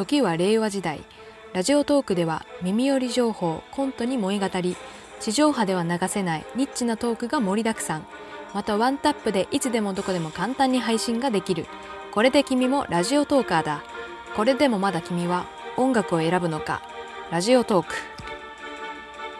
時は令和時代。ラジオトークでは耳寄り情報コントに萌え語り。地上波では流せないニッチなトークが盛りだくさん。またワンタップでいつでもどこでも簡単に配信ができる。これで君もラジオトーカーだ。これでもまだ君は音楽を選ぶのか。ラジオトーク。